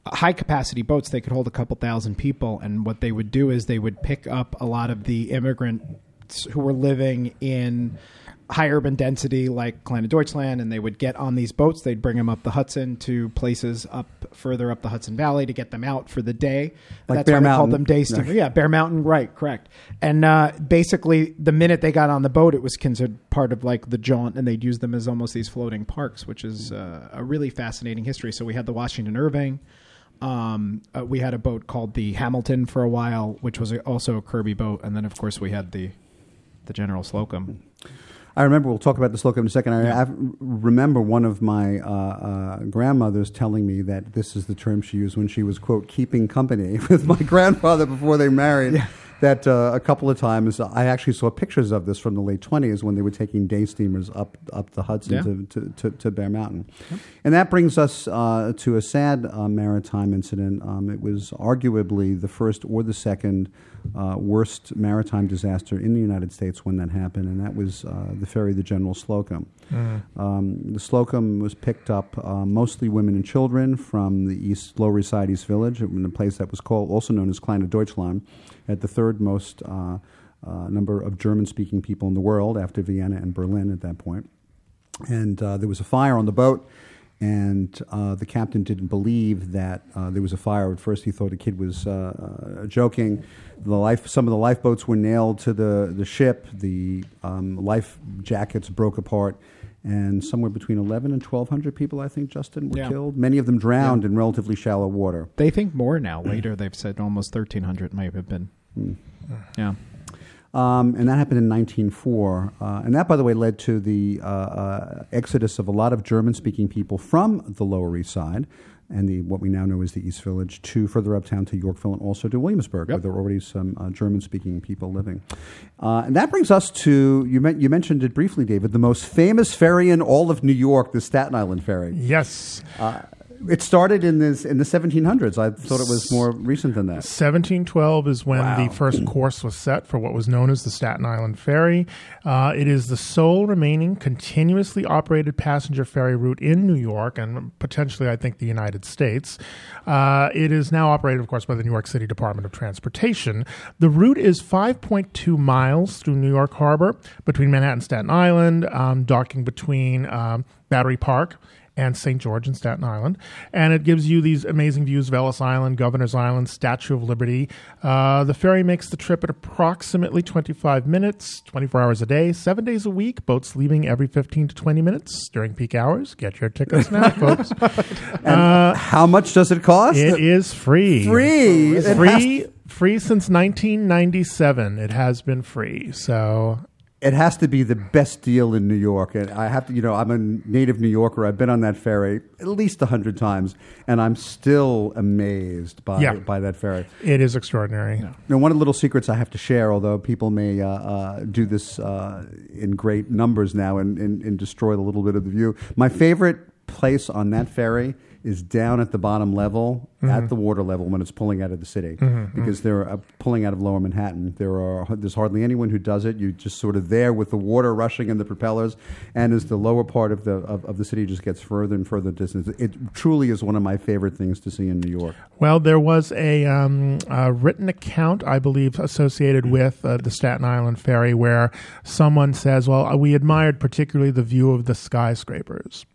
High capacity boats, they could hold a couple thousand people. And what they would do is they would pick up a lot of the immigrants who were living in high urban density like Kleine Deutschland, and they would get on these boats. They'd bring them up the Hudson to places up further up the Hudson Valley to get them out for the day. Like That's Bear why they called Mountain. them day steamer. Yeah, Bear Mountain, right, correct. And uh, basically, the minute they got on the boat, it was considered part of like the jaunt, and they'd use them as almost these floating parks, which is uh, a really fascinating history. So we had the Washington Irving. Um, uh, we had a boat called the Hamilton for a while, which was a, also a Kirby boat, and then of course we had the the General Slocum. I remember we'll talk about the Slocum in a second. I, I remember one of my uh, uh, grandmothers telling me that this is the term she used when she was quote keeping company with my grandfather before they married. That uh, a couple of times I actually saw pictures of this from the late twenties when they were taking day steamers up up the Hudson Yeah. to, to, to, to Bear Mountain, and that brings us uh, to a sad uh, maritime incident. Um, it was arguably the first or the second uh, worst maritime disaster in the United States when that happened, and that was uh, the ferry, the General Slocum. Um, the Slocum was picked up uh, mostly women and children from the East Lower East Side East Village, in a place that was called also known as Kleine Deutschland, at the third most uh, uh, number of German-speaking people in the world after Vienna and Berlin at that point. And uh, there was a fire on the boat, and uh, the captain didn't believe that uh, there was a fire. At first, he thought the kid was joking. The life, some of the lifeboats were nailed to the, the ship. The um, life jackets broke apart, and somewhere between 11 and 1,200 people, I think, Justin, were Yeah. killed. Many of them drowned in relatively shallow water. They think more now. Later, they've said almost thirteen hundred might have been. Yeah. Um, and that happened in 1904. Uh, and that, by the way, led to the uh, uh, exodus of a lot of German speaking people from the Lower East Side and the what we now know as the East Village to further uptown to Yorkville and also to Williamsburg, where there were already some uh, German speaking people living. Uh, and that brings us to you, men- you mentioned it briefly, David, the most famous ferry in all of New York, the Staten Island Ferry. Yes. It started in, this, in the 1700s. I thought it was more recent than that. 1712 is when the first course was set for what was known as the Staten Island Ferry. Uh, it is the sole remaining continuously operated passenger ferry route in New York and potentially, I think, the United States. Uh, it is now operated, of course, by the New York City Department of Transportation. The route is 5.2 miles through New York Harbor between Manhattan and Staten Island, um, docking between um, Battery Park and St. George and Staten Island. And it gives you these amazing views of Ellis Island, Governor's Island, Statue of Liberty. Uh, the ferry makes the trip at approximately 25 minutes, 24 hours a day, seven days a week. Boats leaving every 15 to 20 minutes during peak hours. Get your tickets now, folks. And how much does it cost? It is free. Free. It Free. Free since 1997. It has been free. So it has to be the best deal in New York. And I have to, you know, I'm a native New Yorker. I've been on that ferry at least a hundred times, and I'm still amazed by Yeah. by that ferry. it is extraordinary. Now, one of the little secrets I have to share, although people may uh, uh, do this uh, in great numbers now and, and, and destroy a little bit of the view, my favorite place on that ferry is down at the bottom level, at the water level when it's pulling out of the city, because they're uh, pulling out of Lower Manhattan. There are there's hardly anyone who does it. You're just sort of there with the water rushing in the propellers, and as the lower part of the of, of the city just gets further and further distance, it truly is one of my favorite things to see in New York. Well, there was a, um, a written account, I believe, associated with uh, the Staten Island ferry where someone says, Well, we admired particularly the view of the skyscrapers.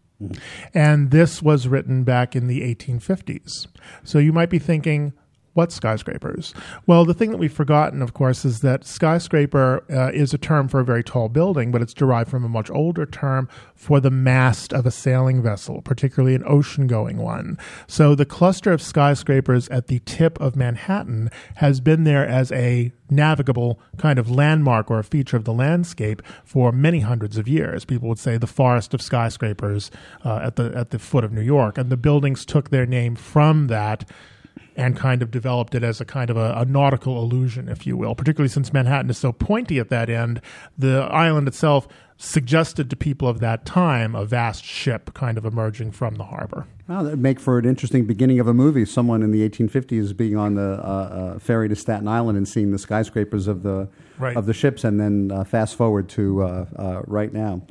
And this was written back in the 1850s. So you might be thinking, what skyscrapers? Well, the thing that we've forgotten, of course, is that skyscraper uh, is a term for a very tall building, but it's derived from a much older term for the mast of a sailing vessel, particularly an ocean going one. So the cluster of skyscrapers at the tip of Manhattan has been there as a navigable kind of landmark or a feature of the landscape for many hundreds of years. People would say the forest of skyscrapers uh, at the at the foot of New York, and the buildings took their name from that and kind of developed it as a kind of a, a nautical illusion, if you will. Particularly since Manhattan is so pointy at that end, the island itself suggested to people of that time a vast ship kind of emerging from the harbor. Well, that would make for an interesting beginning of a movie. Someone in the 1850s being on the uh, uh, ferry to Staten Island and seeing the skyscrapers of the Right. of the ships, and then uh, fast forward to uh, uh, right now.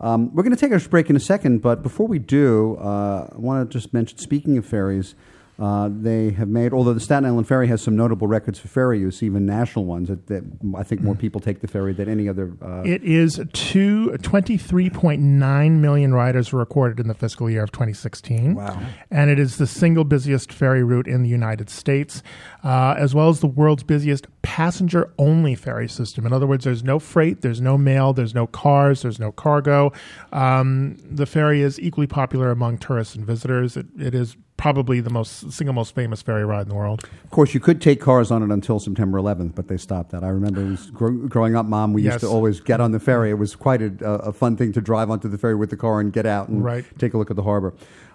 Um, we're going to take a break in a second, but before we do, uh, I want to just mention. Speaking of ferries, uh, they have made, although the Staten Island Ferry has some notable records for ferry use, even national ones. That, that I think more people take the ferry than any other. Uh, It is two, 23.9 million riders were recorded in the fiscal year of 2016. Wow. And it is the single busiest ferry route in the United States, uh, as well as the world's busiest passenger only ferry system. In other words, there's no freight, there's no mail, there's no cars, there's no cargo. Um, the ferry is equally popular among tourists and visitors. It, it is probably the most single most famous ferry ride in the world. Of course, you could take cars on it until September 11th, but they stopped that. I remember it was gro- growing up, Mom, we Yes. used to always get on the ferry. It was quite a, a fun thing to drive onto the ferry with the car and get out and Right. take a look at the harbor.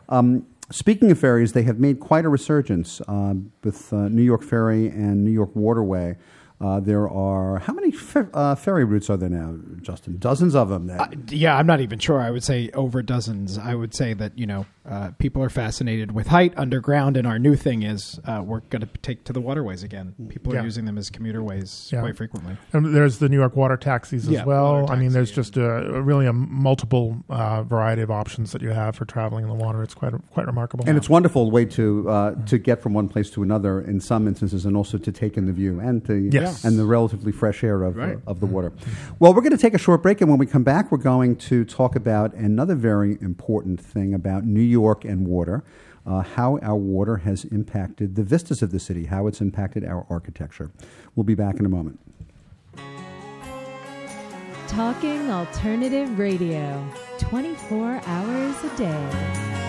Um, speaking of ferries, they have made quite a resurgence uh, with uh, New York Ferry and New York Waterway. Uh, there are how many fer- uh, ferry routes are there now, Justin? Dozens of them. That, Uh, yeah, I'm not even sure. I would say over dozens. I would say that you know uh, people are fascinated with height underground, and our new thing is uh, we're going to take to the waterways again. People Yeah. are using them as commuter ways Yeah. quite frequently. And there's the New York water taxis as Yeah, well. water I mean, there's just a, a really a multiple uh, variety of options that you have for traveling in the water. It's quite quite remarkable. And it's a wonderful way to uh, to get from one place to another in some instances, and also to take in the view and the Yes. And the relatively fresh air of, Right. uh, of the water. Well, we're going to take a short break, and when we come back, we're going to talk about another very important thing about New York and water. Uh, how our water has impacted the vistas of the city, how it's impacted our architecture. We'll be back in a moment. Talking Alternative Radio, 24 hours a day.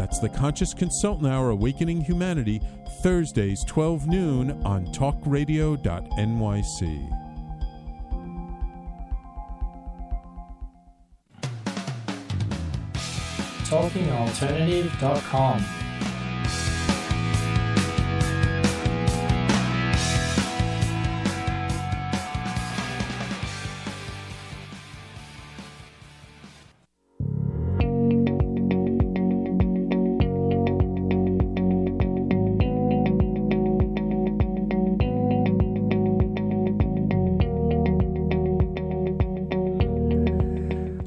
That's The Conscious Consultant Hour Awakening Humanity, Thursdays 12 noon on talkradio.nyc. TalkingAlternative.com.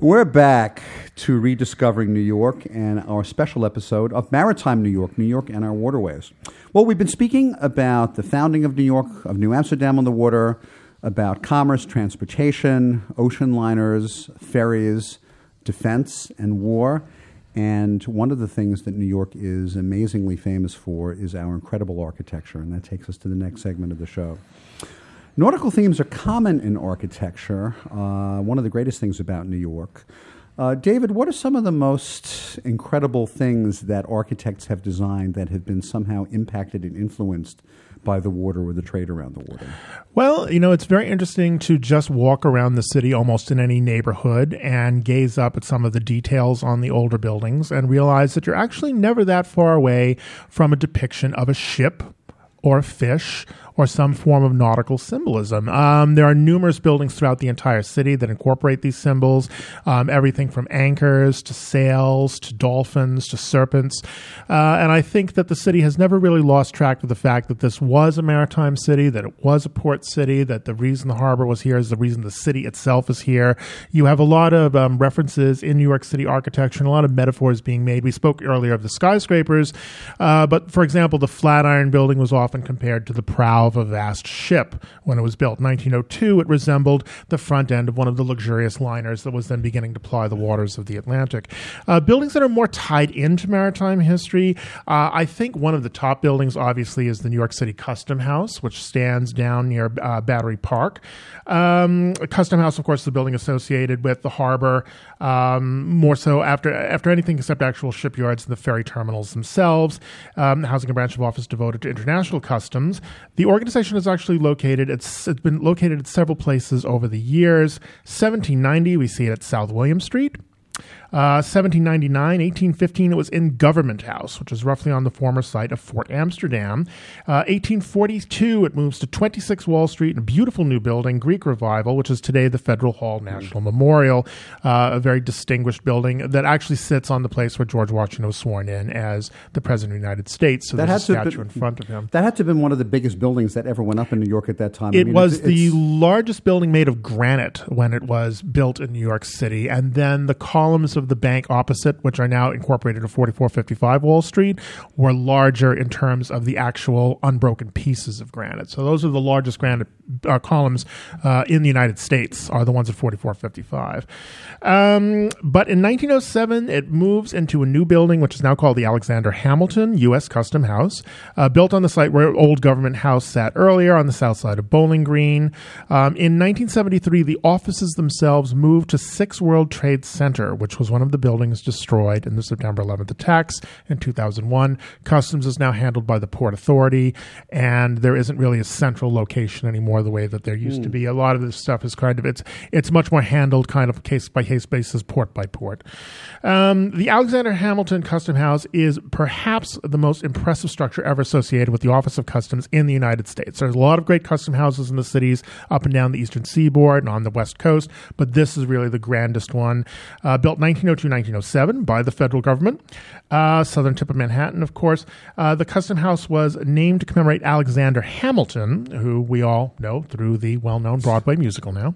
We're back to rediscovering New York and our special episode of Maritime New York, New York and our waterways. Well, we've been speaking about the founding of New York, of New Amsterdam on the water, about commerce, transportation, ocean liners, ferries, defense, and war. And one of the things that New York is amazingly famous for is our incredible architecture. And that takes us to the next segment of the show. Nautical themes are common in architecture. Uh, one of the greatest things about New York. Uh, David, what are some of the most incredible things that architects have designed that have been somehow impacted and influenced by the water or the trade around the water? Well, you know, it's very interesting to just walk around the city almost in any neighborhood and gaze up at some of the details on the older buildings and realize that you're actually never that far away from a depiction of a ship or a fish or some form of nautical symbolism. Um, there are numerous buildings throughout the entire city that incorporate these symbols, um, everything from anchors to sails to dolphins to serpents. Uh, and I think that the city has never really lost track of the fact that this was a maritime city, that it was a port city, that the reason the harbor was here is the reason the city itself is here. You have a lot of um, references in New York City architecture and a lot of metaphors being made. We spoke earlier of the skyscrapers, uh, but for example, the Flatiron Building was often compared to the prow of a vast ship when it was built. In 1902, it resembled the front end of one of the luxurious liners that was then beginning to ply the waters of the Atlantic. Uh, buildings that are more tied into maritime history, uh, I think one of the top buildings, obviously, is the New York City Custom House, which stands down near uh, Battery Park. Um, Custom House, of course, the building associated with the harbor, um, more so after after anything except actual shipyards and the ferry terminals themselves. Um, housing a branch of office devoted to international customs. The organization is actually located. It's, it's been located at several places over the years. 1790, we see it at South William Street. Uh, 1799, 1815, it was in Government House, which is roughly on the former site of Fort Amsterdam. Uh, 1842, it moves to 26 Wall Street, a beautiful new building, Greek Revival, which is today the Federal Hall National Memorial, uh, a very distinguished building that actually sits on the place where George Washington was sworn in as the President of the United States. So That there's had a statue been- in front of him. That had to have been one of the biggest buildings that ever went up in New York at that time. I It mean, was it's- the it's- largest building made of granite when it was built in New York City. And then the columns of the bank opposite, which are now incorporated at 4455 Wall Street, were larger in terms of the actual unbroken pieces of granite. So those are the largest granite uh, columns uh, in the United States, are the ones at 4455. Um, but in 1907, it moves into a new building, which is now called the Alexander Hamilton U.S. Custom House, uh, built on the site where Old Government House sat earlier on the south side of Bowling Green. Um, in 1973, the offices themselves moved to Six World Trade Center, which was one of the buildings destroyed in the September 11th attacks in 2001. Customs is now handled by the Port Authority, and there isn't really a central location anymore the way that there used to be. A lot of this stuff is kind of it's it's much more handled kind of case by case basis, port by port. Um, the Alexander Hamilton Custom House is perhaps the most impressive structure ever associated with the Office of Customs in the United States. There's a lot of great custom houses in the cities up and down the eastern seaboard and on the west coast, but this is really the grandest one. Uh, built 1902 1907 by the federal government, uh, southern tip of Manhattan, of course. Uh, the Custom House was named to commemorate Alexander Hamilton, who we all know through the well known Broadway musical now.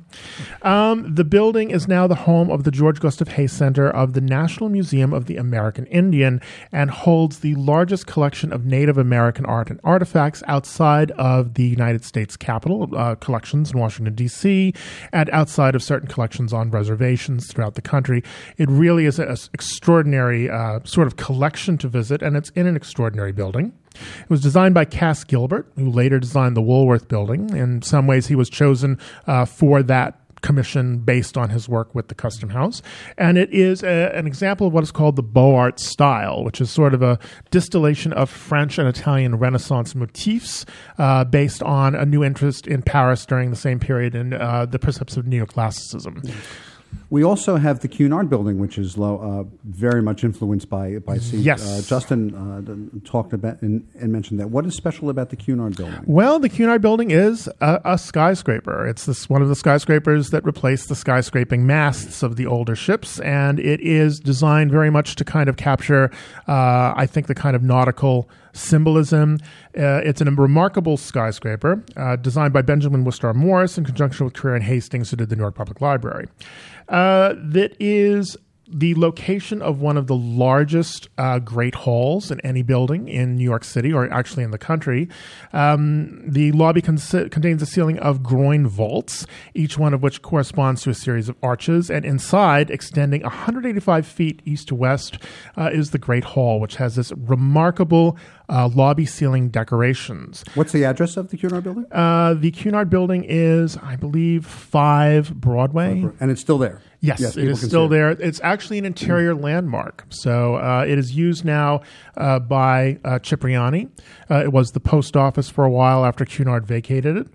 Um, the building is now the home of the George Gustav Heye Center of the National Museum of the American Indian and holds the largest collection of Native American art and artifacts outside of the United States Capitol uh, collections in Washington, D.C., and outside of certain collections on reservations throughout the country. It really is an extraordinary uh, sort of collection to visit, and it's in an extraordinary building. It was designed by Cass Gilbert, who later designed the Woolworth Building. In some ways, he was chosen uh, for that commission based on his work with the Custom House. And it is a, an example of what is called the Beaux Arts style, which is sort of a distillation of French and Italian Renaissance motifs uh, based on a new interest in Paris during the same period in uh, the precepts of neoclassicism. We also have the Cunard building, which is low, uh, very much influenced by by sea. Yes. Uh, Justin uh, talked about and, and mentioned that. What is special about the Cunard building? Well, the Cunard building is a, a skyscraper. It's this one of the skyscrapers that replaced the skyscraping masts of the older ships, and it is designed very much to kind of capture, uh, I think, the kind of nautical symbolism. Uh, it's a remarkable skyscraper uh, designed by Benjamin Wistar Morris in conjunction with Carrère and Hastings, who did the New York Public Library. Uh, that is the location of one of the largest uh, great halls in any building in New York City, or actually in the country. Um, the lobby cons- contains a ceiling of groin vaults, each one of which corresponds to a series of arches. And inside, extending 185 feet east to west, uh, is the Great Hall, which has this remarkable uh, lobby ceiling decorations. What's the address of the Cunard building? Uh, the Cunard building is, I believe, 5 Broadway. And it's still there. Yes, it people is still it. there. It's actually an interior landmark. So uh, it is used now uh, by uh, Cipriani. Uh, it was the post office for a while after Cunard vacated it.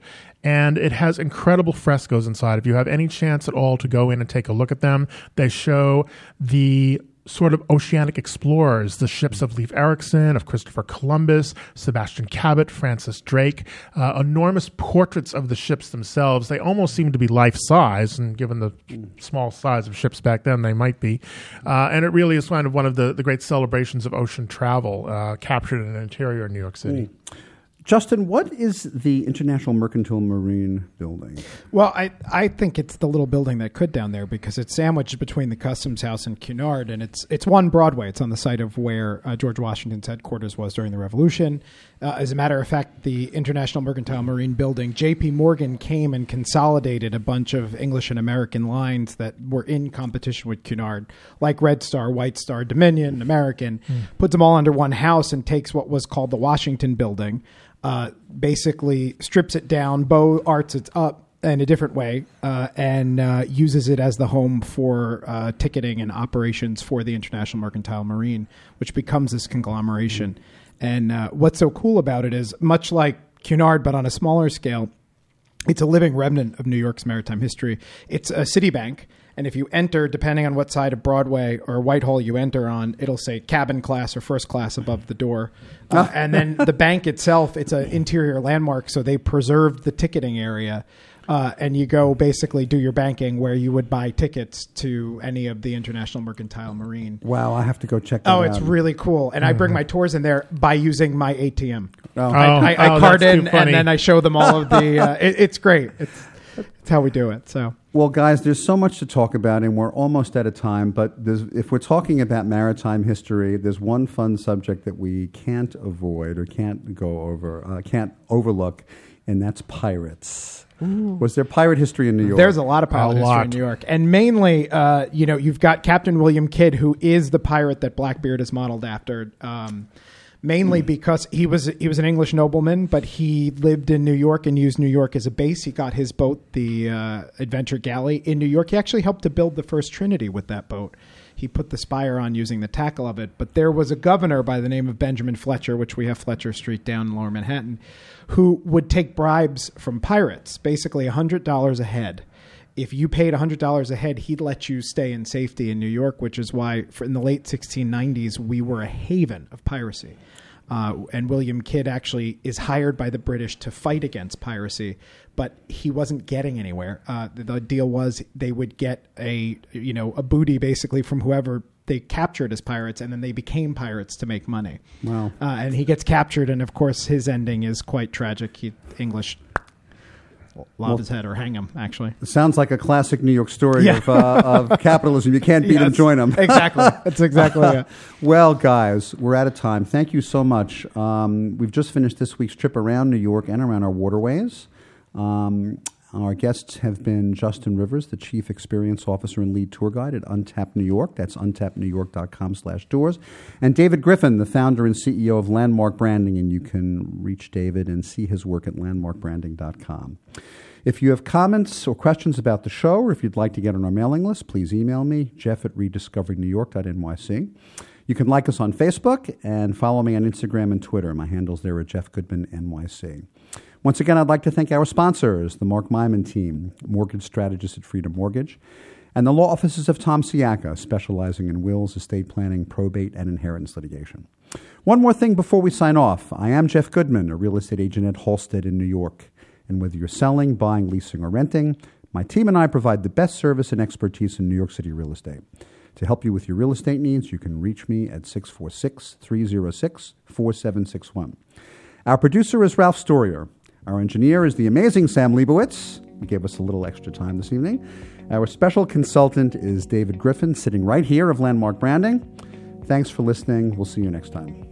And it has incredible frescoes inside. If you have any chance at all to go in and take a look at them, they show the sort of oceanic explorers, the ships of Leif Erikson, of Christopher Columbus, Sebastian Cabot, Francis Drake, uh, enormous portraits of the ships themselves. They almost seem to be life size, and given the small size of ships back then, they might be. Uh, and it really is kind of one of the, the great celebrations of ocean travel uh, captured in an interior in New York City. Justin, what is the International Mercantile Marine Building? Well, I, I think it's the little building that could down there because it's sandwiched between the Customs House and Cunard, and it's it's one Broadway. It's on the site of where uh, George Washington's headquarters was during the Revolution. Uh, as a matter of fact, the International Mercantile Marine Building, J.P. Morgan came and consolidated a bunch of English and American lines that were in competition with Cunard, like Red Star, White Star, Dominion, American, puts them all under one house and takes what was called the Washington Building uh, basically strips it down, Beaux Arts it up in a different way, uh, and uh, uses it as the home for uh, ticketing and operations for the International Mercantile Marine, which becomes this conglomeration. And uh, what's so cool about it is, much like Cunard, but on a smaller scale, it's a living remnant of New York's maritime history. It's a Citibank. And if you enter, depending on what side of Broadway or Whitehall you enter on, it'll say cabin class or first class above the door. Uh, and then the bank itself, it's an interior landmark, so they preserved the ticketing area. Uh, and you go basically do your banking where you would buy tickets to any of the International Mercantile Marine. Wow, I have to go check that Oh, out. it's really cool. And I bring my tours in there by using my ATM. Oh. I, I, I Oh, card that's too in funny. and then I show them all of the. Uh, it, it's great. It's, it's how we do it. So. Well, guys, there's so much to talk about, and we're almost out of time. But there's, if we're talking about maritime history, there's one fun subject that we can't avoid or can't go over, uh, can't overlook, and that's pirates. Was there pirate history in New York? There's a lot of pirate A history in. New York, and mainly, uh, you know, you've got Captain William Kidd, who is the pirate that Blackbeard is modeled after. Um, mainly because he was he was an English nobleman, but he lived in New York and used New York as a base. He got his boat, the uh, Adventure Galley, in New York. He actually helped to build the first Trinity with that boat. He put the spire on using the tackle of it. But there was a governor by the name of Benjamin Fletcher, which we have Fletcher Street down in Lower Manhattan, who would take bribes from pirates, basically $100 a head. If you paid $100 a head, he'd let you stay in safety in New York, which is why for in the late 1690s, we were a haven of piracy. Uh, and William Kidd actually is hired by the British to fight against piracy, but he wasn't getting anywhere. Uh, the, the deal was they would get a you know a booty basically from whoever they captured as pirates, and then they became pirates to make money. Wow. Uh, and he gets captured, and of course his ending is quite tragic. He English lob his head or hang him actually. It sounds like a classic New York story Yeah. of, uh, of capitalism. You can't beat them, join them. exactly. That's exactly it. Well, guys, we're out of time. Thank you so much. Um, we've just finished this week's trip around New York and around our waterways. Um, our guests have been Justin Rivers, the Chief Experience Officer and Lead Tour Guide at Untapped New York. That's untappednewyork.com slash tours. And David Griffin, the founder and CEO of Landmark Branding. And you can reach David and see his work at landmarkbranding.com. If you have comments or questions about the show, or if you'd like to get on our mailing list, please email me, jeff at rediscoveringnewyork.nyc. You can like us on Facebook and follow me on Instagram and Twitter. My handles there are Jeff Goodman NYC. Once again, I'd like to thank our sponsors, the Mark Myman team, mortgage strategist at Freedom Mortgage, and the law offices of Tom Siaka, specializing in wills, estate planning, probate, and inheritance litigation. One more thing before we sign off. I am Jeff Goodman, a real estate agent at Halstead in New York. And whether you're selling, buying, leasing, or renting, my team and I provide the best service and expertise in New York City real estate. To help you with your real estate needs, you can reach me at 646 306 4761. Our producer is Ralph Storier. Our engineer is the amazing Sam Leibowitz. He gave us a little extra time this evening. Our special consultant is David Griffin, sitting right here of Landmark Branding. Thanks for listening. We'll see you next time.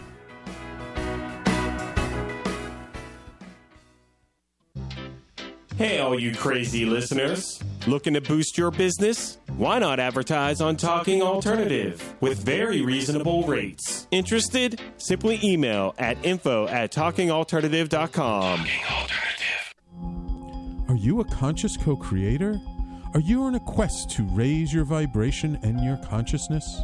Hey, all you crazy listeners. Looking to boost your business? Why not advertise on Talking Alternative with very reasonable rates? Interested? Simply email at info at talkingalternative.com. Are you a conscious co creator? Are you on a quest to raise your vibration and your consciousness?